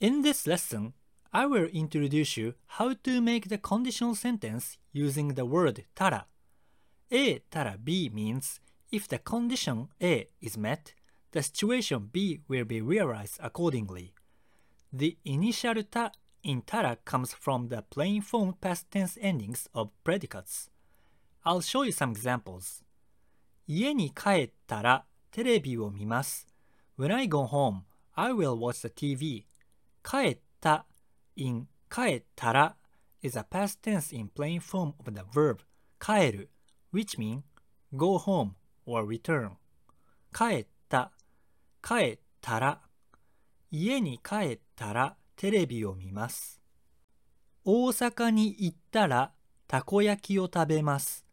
In this lesson, I will introduce you how to make the conditional sentence using the word たら。A たら B means if the condition A is met, the situation B will be realized accordingly. The initial た in たら comes from the plain form past tense endings of predicates. I'll show you some examples. 家に帰ったらテレビを見ます。When I go home, I will watch the TV. 帰った in 帰ったら is a past tense in plain form of the verb 帰る which mean go home or return 帰った帰ったら家に帰ったらテレビを見ます大阪に行ったらたこ焼きを食べます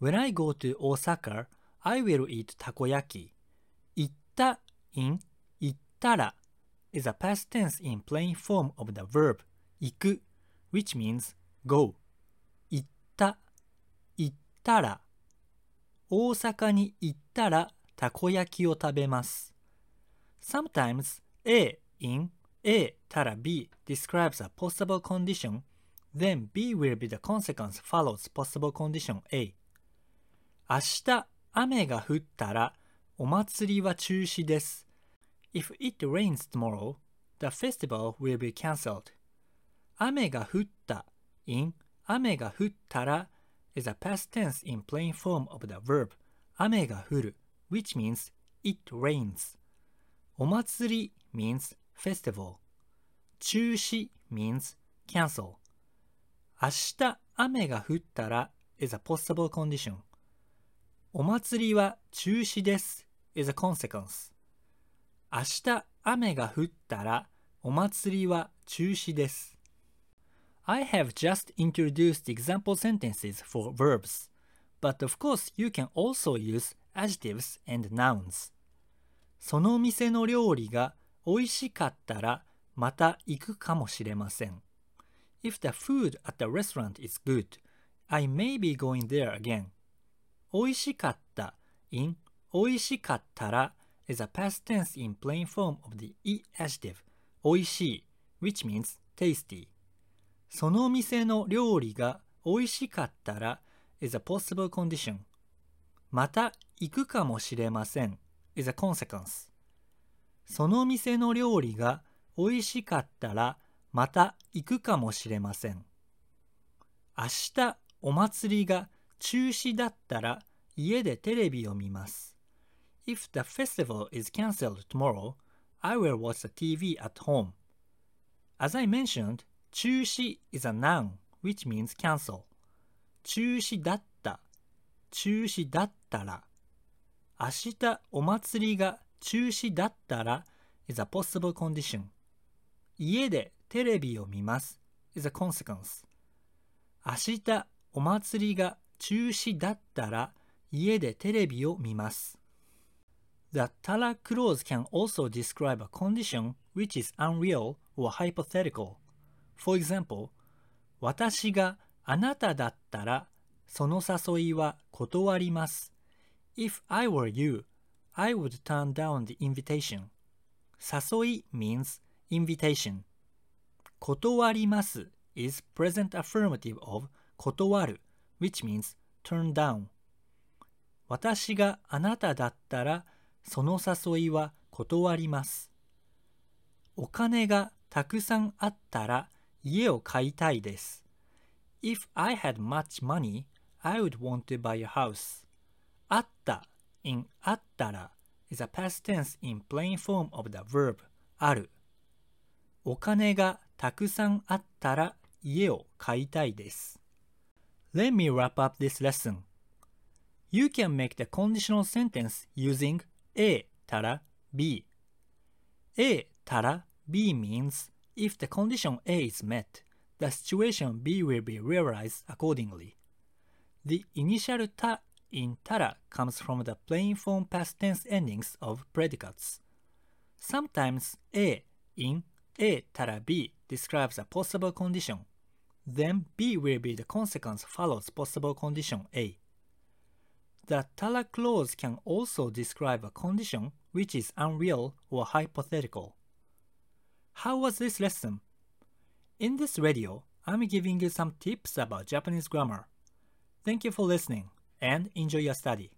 When I go to Osaka, I will eat たこ焼き行った in 行ったら is a past tense in plain form of the verb 行く which means go 行った行ったら大阪に行ったらたこ焼きを食べます Sometimes A in A たら B describes a possible condition then B will be the consequence follows possible condition A 明日雨が降ったらお祭りは中止です If it rains tomorrow, the festival will be cancelled. 雨が降った in 雨が降ったら is a past tense in plain form of the verb 雨が降る which means it rains. お祭り means festival. 中止 means cancel. 明日雨が降ったら is a possible condition. お祭りは中止です is a consequence. 明日雨が降ったらお祭りは中止です。I have just introduced example sentences for verbs, but of course you can also use adjectives and nouns. その店の料理が美味しかったらまた行くかもしれません。If the food at the restaurant is good, I may be going there again. 美味しかった in 美味しかったら is a past tense in plain form of the e adjective 美味しい which means tasty その店の料理が美味しかったら is a possible condition また行くかもしれません is a consequence その店の料理が美味しかったらまた行くかもしれません明日お祭りが中止だったら家でテレビを見ます If the festival is cancelled tomorrow, I will watch the TV at home. As I mentioned, 中止 is a noun which means cancel. 中止だった、中止だったら。明日お祭りが中止だったら is a possible condition. 家でテレビを見ます is a consequence. 明日お祭りが中止だったら家でテレビを見ます。The tala clause can also describe a condition which is unreal or hypothetical. For example, 私があなただったらその誘いは断ります。If I were you, I would turn down the invitation. 誘い means invitation. 断ります is present affirmative of 断る which means turn down. 私があなただったらその誘いは断ります。お金がたくさんあったら家を買いたいです。If I had much money, I would want to buy a house. あった in あったら is a past tense in plain form of the verb ある。お金がたくさんあったら家を買いたいです。Let me wrap up this lesson. You can make the conditional sentence using A tara B. A tara B means if the condition A is met, the situation B will be realized accordingly. The initial ta in tara comes from the plain form past tense endings of predicates. Sometimes A in A tara B describes a possible condition. Then B will be the consequence follows possible condition A. The Tala clause can also describe a condition which is unreal or hypothetical. How was this lesson? In this radio, I'm giving you some tips about Japanese grammar. Thank you for listening and enjoy your study.